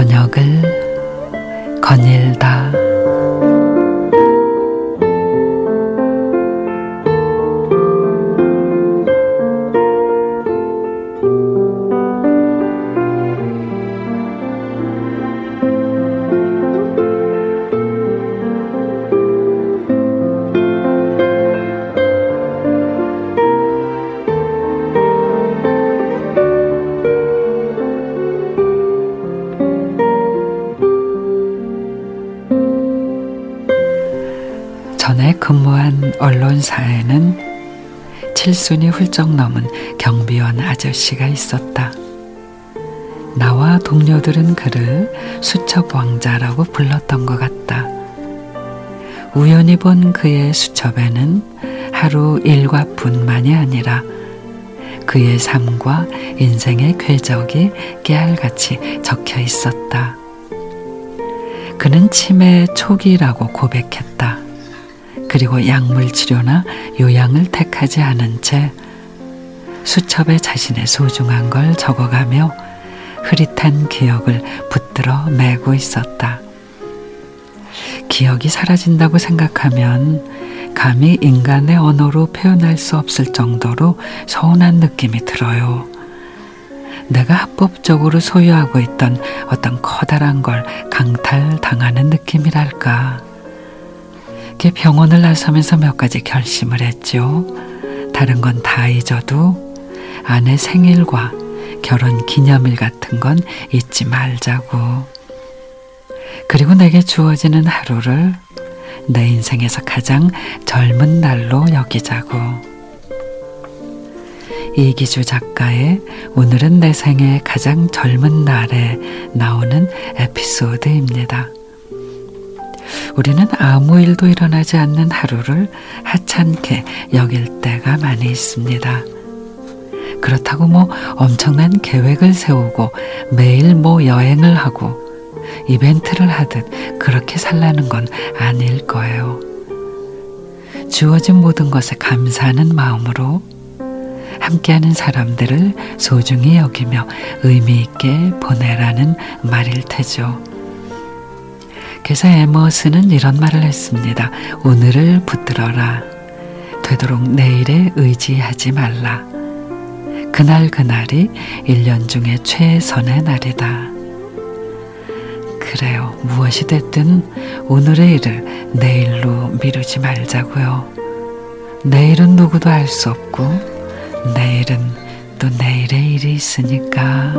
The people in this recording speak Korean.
저녁을 거닐다. 근무한 언론사에는 칠순이 훌쩍 넘은 경비원 아저씨가 있었다. 나와 동료들은 그를 수첩왕자라고 불렀던 것 같다. 우연히 본 그의 수첩에는 하루 일과 뿐만이 아니라 그의 삶과 인생의 궤적이 깨알같이 적혀 있었다. 그는 치매 초기라고 고백했다. 그리고 약물 치료나 요양을 택하지 않은 채 수첩에 자신의 소중한 걸 적어가며 흐릿한 기억을 붙들어 메고 있었다. 기억이 사라진다고 생각하면 감히 인간의 언어로 표현할 수 없을 정도로 서운한 느낌이 들어요. 내가 합법적으로 소유하고 있던 어떤 커다란 걸 강탈당하는 느낌이랄까. 그 병원을 나서면서 몇 가지 결심을 했죠. 다른 건 다 잊어도 아내 생일과 결혼 기념일 같은 건 잊지 말자고. 그리고 내게 주어지는 하루를 내 인생에서 가장 젊은 날로 여기자고. 이기주 작가의 오늘은 내 생의 가장 젊은 날에 나오는 에피소드입니다. 우리는 아무 일도 일어나지 않는 하루를 하찮게 여길 때가 많이 있습니다. 그렇다고 뭐 엄청난 계획을 세우고 매일 뭐 여행을 하고 이벤트를 하듯 그렇게 살라는 건 아닐 거예요. 주어진 모든 것에 감사하는 마음으로 함께하는 사람들을 소중히 여기며 의미 있게 보내라는 말일 테죠. 그래서 에머스는 이런 말을 했습니다. 오늘을 붙들어라. 되도록 내일에 의지하지 말라. 그날 그날이 1년 중에 최선의 날이다. 그래요. 무엇이 됐든 오늘의 일을 내일로 미루지 말자고요. 내일은 누구도 알 수 없고 내일은 또 내일의 일이 있으니까.